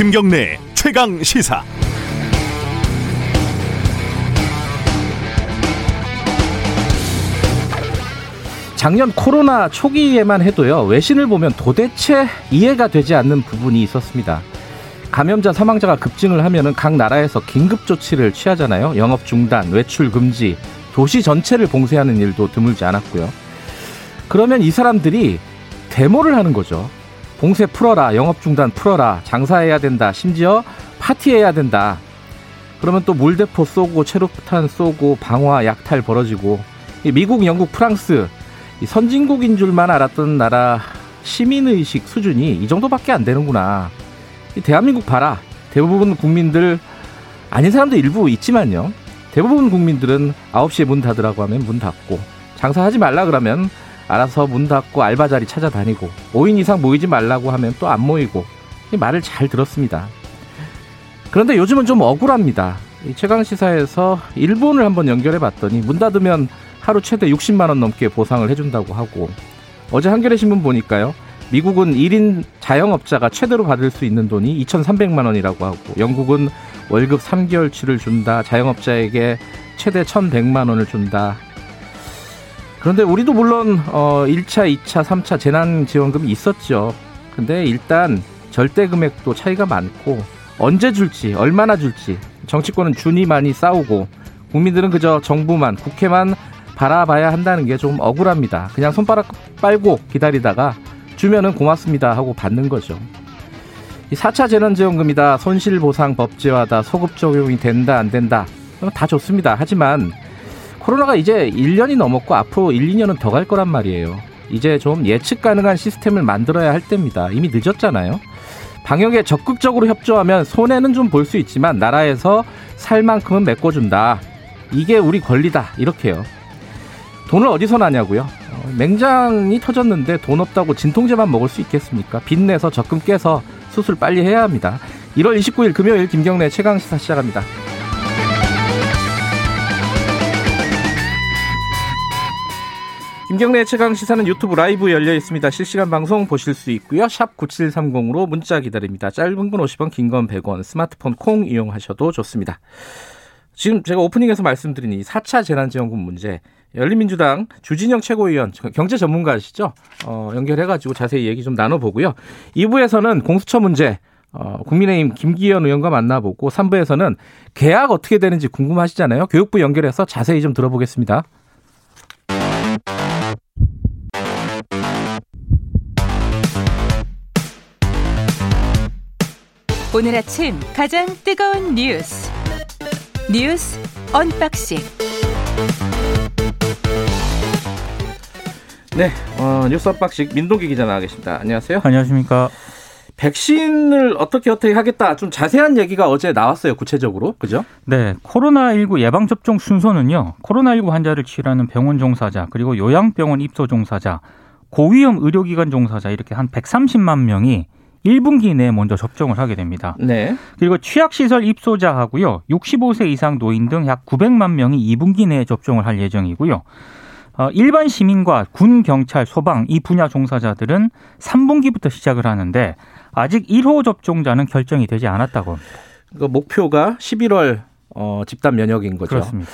김경래 최강 시사. 작년 코로나 초기에만 해도요 외신을 보면 도대체 이해가 되지 않는 부분이 있었습니다. 감염자 사망자가 급증을 하면은 각 나라에서 긴급 조치를 취하잖아요. 영업 중단, 외출 금지, 도시 전체를 봉쇄하는 일도 드물지 않았고요. 그러면 이 사람들이 데모를 하는 거죠. 봉쇄 풀어라, 영업 중단 풀어라, 장사해야 된다, 심지어 파티해야 된다. 그러면 또 물대포 쏘고 체류탄 쏘고 방화 약탈 벌어지고 미국, 영국, 프랑스 선진국인 줄만 알았던 나라 시민의식 수준이 이 정도밖에 안 되는구나. 대한민국 봐라. 대부분 국민들 아닌 사람도 일부 있지만요. 대부분 국민들은 9시에 문 닫으라고 하면 문 닫고 장사하지 말라 그러면 알아서 문 닫고 알바 자리 찾아다니고 5인 이상 모이지 말라고 하면 또 안 모이고 말을 잘 들었습니다. 그런데 요즘은 좀 억울합니다. 최강 시사에서 일본을 한번 연결해 봤더니 문 닫으면 하루 최대 60만 원 넘게 보상을 해준다고 하고 어제 한겨레 신문 보니까요. 미국은 1인 자영업자가 최대로 받을 수 있는 돈이 2,300만 원이라고 하고 영국은 월급 3개월치를 준다. 자영업자에게 최대 1,100만 원을 준다. 그런데 우리도 물론 어 1차, 2차, 3차 재난 지원금이 있었죠. 근데 일단 절대 금액도 차이가 많고 언제 줄지, 얼마나 줄지 정치권은 준이 많이 싸우고 국민들은 그저 정부만, 국회만 바라봐야 한다는 게 좀 억울합니다. 그냥 손바닥 빨고 기다리다가 주면은 고맙습니다 하고 받는 거죠. 이 4차 재난지원금이다, 손실보상 법제화다, 소급 적용이 된다, 안 된다. 다 좋습니다. 하지만 코로나가 이제 1년이 넘었고 앞으로 1, 2년은 더 갈 거란 말이에요. 이제 좀 예측 가능한 시스템을 만들어야 할 때입니다. 이미 늦었잖아요. 방역에 적극적으로 협조하면 손해는 좀 볼 수 있지만 나라에서 살 만큼은 메꿔준다. 이게 우리 권리다. 이렇게요. 돈을 어디서 나냐고요? 어, 맹장이 터졌는데 돈 없다고 진통제만 먹을 수 있겠습니까? 빚내서 적금 깨서 수술 빨리 해야 합니다. 1월 29일 금요일 김경래 최강시사 시작합니다. 김경래 최강 시사는 유튜브 라이브 열려 있습니다. 실시간 방송 보실 수 있고요. 샵 9730으로 문자 기다립니다. 짧은 건 50원, 긴 건 100원, 스마트폰 콩 이용하셔도 좋습니다. 지금 제가 오프닝에서 말씀드린 이 4차 재난지원금 문제 열린민주당 주진영 최고위원 경제 전문가시죠? 어, 연결해가지고 자세히 얘기 좀 나눠보고요. 2부에서는 공수처 문제 어, 국민의힘 김기현 의원과 만나보고 3부에서는 개학 어떻게 되는지 궁금하시잖아요. 교육부 연결해서 자세히 좀 들어보겠습니다. 오늘 아침 가장 뜨거운 뉴스 뉴스 unboxing 네, 어, 뉴스 unboxing 민동기 기자 나와 계십니다. 안녕하세요. 안녕하십니까. 백신을 어떻게 어떻게 하겠다 좀 자세한 얘기가 어제 나왔어요 구체적으로 그죠? 네 코로나19 예방 접종 순서는요 코로나19 환자를 치료하는 병원 종사자 그리고 요양병원 입소 종사자 고위험 의료기관 종사자 이렇게 한 130만 명이 1분기 내에 먼저 접종을 하게 됩니다. 네. 그리고 취약시설 입소자하고요 65세 이상 노인 등 약 900만 명이 2분기 내에 접종을 할 예정이고요. 어, 일반 시민과 군, 경찰, 소방 이 분야 종사자들은 3분기부터 시작을 하는데 아직 1호 접종자는 결정이 되지 않았다고 합니다. 그 목표가 11월 어, 집단 면역인 거죠. 그렇습니다.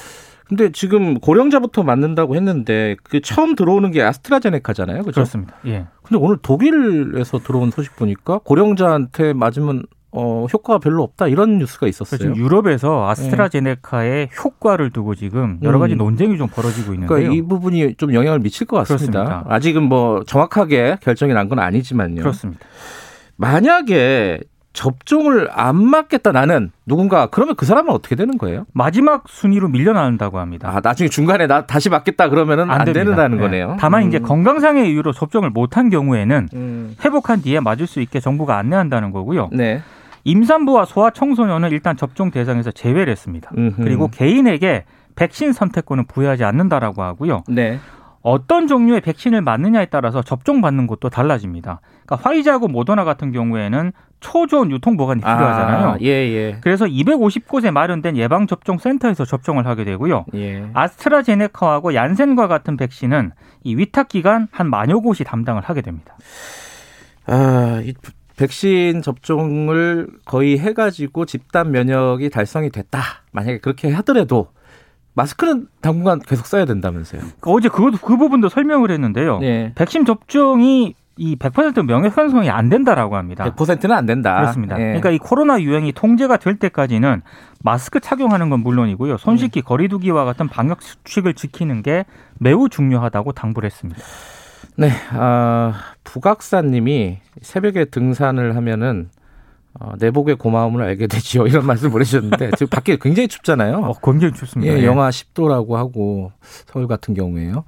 근데 지금 고령자부터 맞는다고 했는데 그 처음 들어오는 게 아스트라제네카잖아요. 그렇죠? 그렇습니다. 예. 근데 오늘 독일에서 들어온 소식 보니까 고령자한테 맞으면 어, 효과가 별로 없다 이런 뉴스가 있었어요. 지금 유럽에서 아스트라제네카의 네. 효과를 두고 지금 여러 가지 음. 논쟁이 좀 벌어지고 있는데요. 그러니까 이 부분이 좀 영향을 미칠 것 같습니다. 그렇습니다. 아직은 뭐 정확하게 결정이 난 건 아니지만요. 그렇습니다. 만약에 접종을 안 맞겠다 나는 누군가 그러면 그 사람은 어떻게 되는 거예요? 마지막 순위로 밀려나는다고 합니다. 아 나중에 중간에 나 다시 맞겠다 그러면은 안, 안 되는다는 네. 거네요. 다만 음. 이제 건강상의 이유로 접종을 못한 경우에는 음. 회복한 뒤에 맞을 수 있게 정부가 안내한다는 거고요. 네. 임산부와 소아 청소년은 일단 접종 대상에서 제외를 했습니다. 음흠. 그리고 개인에게 백신 선택권은 부여하지 않는다라고 하고요. 네. 어떤 종류의 백신을 맞느냐에 따라서 접종 받는 것도 달라집니다. 그러니까 화이자하고 모더나 같은 경우에는 초조한 유통 보관이 필요하잖아요. 아, 예, 예. 그래서 250곳에 마련된 예방 접종 센터에서 접종을 하게 되고요. 예. 아스트라제네카하고 얀센과 같은 백신은 이 위탁 기관 한 만여 곳이 담당을 하게 됩니다. 아, 백신 접종을 거의 해가지고 집단 면역이 달성이 됐다. 만약에 그렇게 하더라도 마스크는 당분간 계속 써야 된다면서요. 어제 그, 그 부분도 설명을 했는데요. 네. 백신 접종이 이 100% 명예 형성이 안 된다라고 합니다. 100%는 안 된다. 그렇습니다. 예. 그러니까 이 코로나 유행이 통제가 될 때까지는 마스크 착용하는 건 물론이고요. 손 씻기, 거리두기와 같은 방역 수칙을 지키는 게 매우 중요하다고 당부를 했습니다. 네, 아, 부각사님이 새벽에 등산을 하면은 어, 내복의 고마움을 알게 되지요. 이런 말씀 보내주셨는데 지금 밖에 굉장히 춥잖아요. 어, 굉장히 춥습니다. 예, 예. 영하 10도라고 하고 서울 같은 경우에요.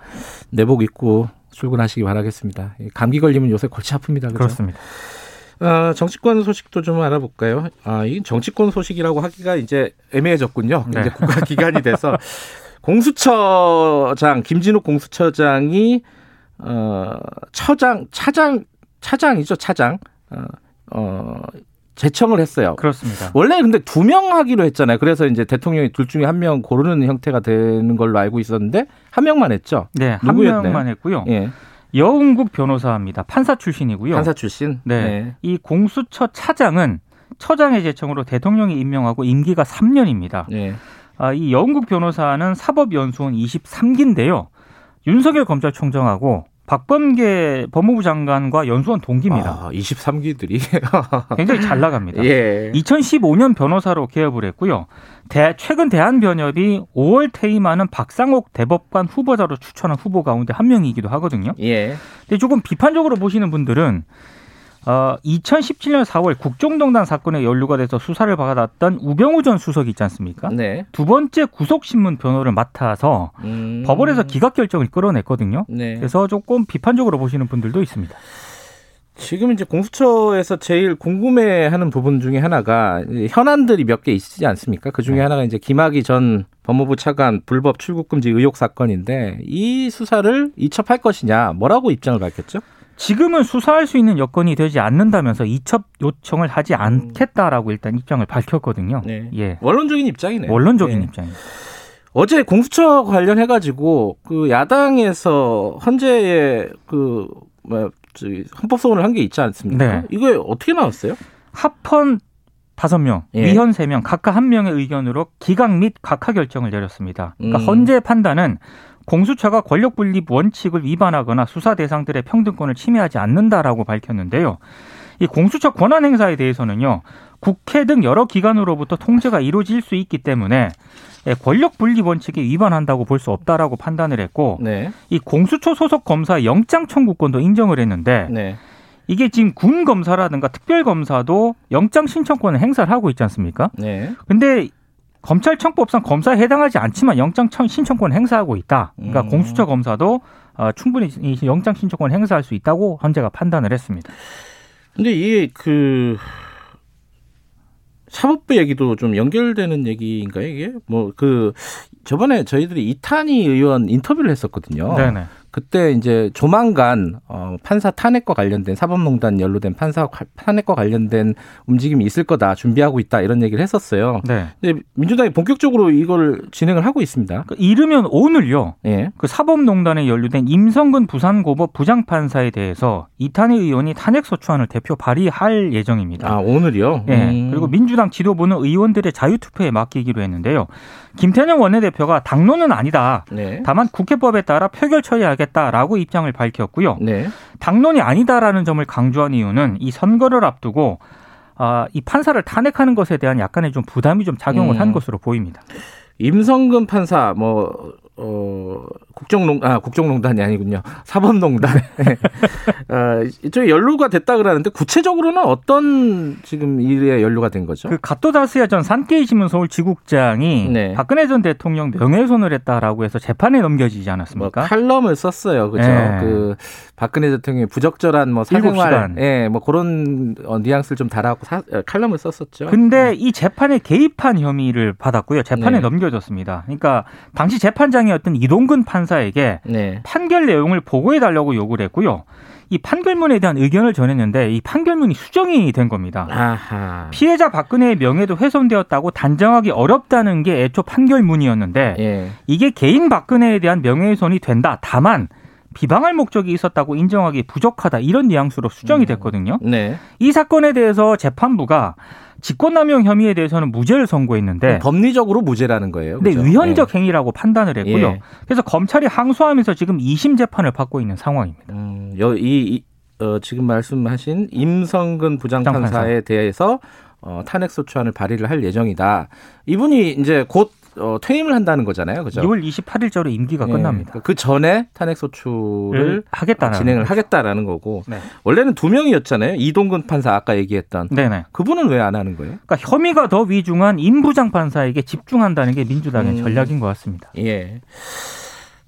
내복 입고 출근하시기 바라겠습니다. 이 감기 걸리면 요새 골치 아픕니다. 그죠? 그렇습니다. 어, 정치권 소식도 좀 알아볼까요? 아, 이 정치권 소식이라고 하기가 이제 애매해졌군요. 네. 이제 국가 기관이 돼서 공수처장 김진욱 공수처장이 어, 처장 차장 차장이죠 차장 어, 어 제청을 했어요. 그렇습니다. 원래 근데 두 명 하기로 했잖아요. 그래서 이제 대통령이 둘 중에 한 명 고르는 형태가 되는 걸로 알고 있었는데 한 명만 했죠. 네, 한 누구였나요? 명만 했고요. 예, 여운국 변호사입니다. 판사 출신이고요. 판사 출신. 네. 이 공수처 차장은 처장의 제청으로 대통령이 임명하고 임기가 3년입니다. 네. 아, 이 여운국 변호사는 사법연수원 23기인데요. 윤석열 검찰총장하고 박범계 법무부 장관과 연수원 동기입니다. 아, 23기들이. 굉장히 잘 나갑니다. 예. 2015년 변호사로 개업을 했고요. 대- 최근 대한변협이 5월 퇴임하는 박상옥 대법관 후보자로 추천한 후보 가운데 한 명이기도 하거든요. 예. 근데 조금 비판적으로 보시는 분들은 어, 2017년 4월 국정농단 사건에 연루가 돼서 수사를 받았던 우병우 전 수석이 있지 않습니까? 네. 두 번째 구속신문 변호를 맡아서 음. 법원에서 기각 결정을 끌어냈거든요. 네. 그래서 조금 비판적으로 보시는 분들도 있습니다. 지금 이제 공수처에서 제일 궁금해하는 부분 중에 하나가 현안들이 몇 개 있지 않습니까? 그 중에 네. 하나가 이제 김학의 전 법무부 차관 불법 출국 금지 의혹 사건인데 이 수사를 이첩할 것이냐 뭐라고 입장을 밝혔죠? 지금은 수사할 수 있는 여건이 되지 않는다면서 이첩 요청을 하지 않겠다라고 일단 입장을 밝혔거든요. 네. 예. 원론적인 입장이네요. 원론적인 네. 입장입니다. 어제 공수처 관련해 가지고 그 야당에서 헌재에 그 뭐, 저기 헌법 소원을 한 게 있지 않습니까? 네. 이거 어떻게 나왔어요? 합헌 다섯 명, 예. 위헌 세 명, 각각 한 명의 의견으로 기각 및 각하 결정을 내렸습니다. 그러니까 음. 헌재 판단은 공수처가 권력 분립 원칙을 위반하거나 수사 대상들의 평등권을 침해하지 않는다라고 밝혔는데요. 이 공수처 권한 행사에 대해서는요. 국회 등 여러 기관으로부터 통제가 이루어질 수 있기 때문에 예, 권력 분립 원칙에 위반한다고 볼 수 없다라고 판단을 했고 네. 이 공수처 소속 검사의 영장 청구권도 인정을 했는데 네. 이게 지금 군 검사라든가 특별 검사도 영장 신청권을 행사를 하고 있지 않습니까? 네. 근데 검찰청법상 검사에 해당하지 않지만 영장 청- 신청권 을 행사하고 있다. 그러니까 음. 공수처 검사도 어, 충분히 이 영장 신청권 을 행사할 수 있다고 헌재가 판단을 했습니다. 근데 이게 그 사법부 얘기도 좀 연결되는 얘기인가요, 이게? 뭐 그 저번에 저희들이 이탄희 의원 인터뷰를 했었거든요. 네네. 그때 이제 조만간 어, 판사 탄핵과 관련된 사법농단 연루된 판사 과- 탄핵과 관련된 움직임이 있을 거다 준비하고 있다 이런 얘기를 했었어요. 네. 근데 민주당이 본격적으로 이걸 진행을 하고 있습니다. 그 이르면 오늘요. 예. 그 사법농단에 연루된 임성근 부산고법 부장판사에 대해서 이탄희 의원이 탄핵 소추안을 대표 발의할 예정입니다. 아 오늘이요. 예. 음. 그리고 민주당 지도부는 의원들의 자유투표에 맡기기로 했는데요. 김태년 원내대표가 당론은 아니다. 네. 다만 국회법에 따라 표결 처리하 겠다라고 입장을 밝혔고요. 네. 당론이 아니다라는 점을 강조한 이유는 이 선거를 앞두고 아, 이 판사를 탄핵하는 것에 대한 약간의 좀 부담이 좀 작용을 음. 한 것으로 보입니다. 임성근 판사 뭐 어, 국정농 아 국정농단이 아니군요 사법농단 어, 이쪽에 연루가 됐다 그러는데 구체적으로는 어떤 지금 일에 연루가 된 거죠? 그 갓도다스야 전 산케이 신문 서울 지국장이 네. 박근혜 전 대통령 명예훼손을 했다라고 해서 재판에 넘겨지지 뭐 않았습니까? 칼럼을 썼어요, 그죠? 네. 그 박근혜 대통령의 부적절한 뭐 사생활. 예, 뭐 그런 어, 뉘앙스를 좀 달아갖고 사- 어, 칼럼을 썼었죠. 근데 이 재판에 개입한 혐의를 받았고요. 재판에 네. 넘겨졌습니다. 그러니까 당시 재판장이었던 이동근 판사 에게 네, 판결 내용을 보고해 달라고 요구를 했고요. 이 판결문에 대한 의견을 전했는데 이 판결문이 수정이 된 겁니다. 아하, 피해자 박근혜의 명예도 훼손되었다고 단정하기 어렵다는 게 애초 판결문이었는데 예, 이게 개인 박근혜에 대한 명예훼손이 된다. 다만 비방할 목적이 있었다고 인정하기 부족하다 이런 뉘앙스로 수정이 됐거든요. 네. 이 사건에 대해서 재판부가 직권남용 혐의에 대해서는 무죄를 선고했는데 법리적으로 무죄라는 거예요. 근데 그죠? 위헌적 행위라고 판단을 했고요. 예. 그래서 검찰이 항소하면서 지금 2심 재판을 받고 있는 상황입니다. 음, 여, 이, 이 어, 지금 말씀하신 임성근 부장판사. 부장판사에 대해서 어, 탄핵 소추안을 발의를 할 예정이다. 이분이 이제 곧 어, 퇴임을 한다는 거잖아요, 그죠? 2월 28일자로 임기가 예, 끝납니다. 그 전에 탄핵 소추를 를 하겠다는 진행을 하겠다라는 거고 네. 원래는 두 명이었잖아요. 이동근 판사 아까 얘기했던 네네. 그분은 왜 안 하는 거예요? 그러니까 혐의가 더 위중한 임부장 판사에게 집중한다는 게 민주당의 음. 전략인 것 같습니다. 예.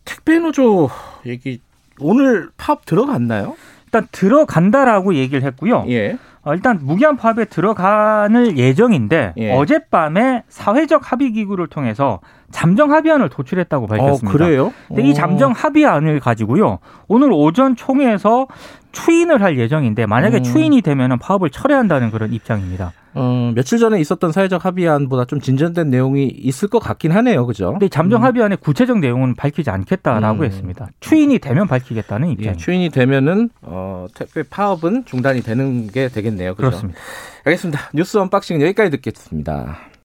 택배 노조 얘기 오늘 파업 들어갔나요? 일단 들어간다라고 얘기를 했고요. 예. 어, 일단 무기한 파업에 들어가는 예정인데 예. 어젯밤에 사회적 합의 기구를 통해서 잠정 합의안을 도출했다고 밝혔습니다. 어, 그래요? 근데 이 어. 잠정 합의안을 가지고요. 오늘 오전 총회에서 추인을 할 예정인데 만약에 음. 추인이 되면 파업을 철회한다는 그런 입장입니다. 어, 며칠 전에 있었던 사회적 합의안보다 좀 진전된 내용이 있을 것 같긴 하네요. 그죠? 근데 이 잠정 합의안의 구체적 내용은 밝히지 않겠다라고 음. 했습니다. 추인이 되면 밝히겠다는 예, 입장입니다. 추인이 되면은 어, 택배 파업은 중단이 되는 게 되겠네요. 그죠? 그렇습니다. 알겠습니다. 뉴스 언박싱은 여기까지 듣겠습니다.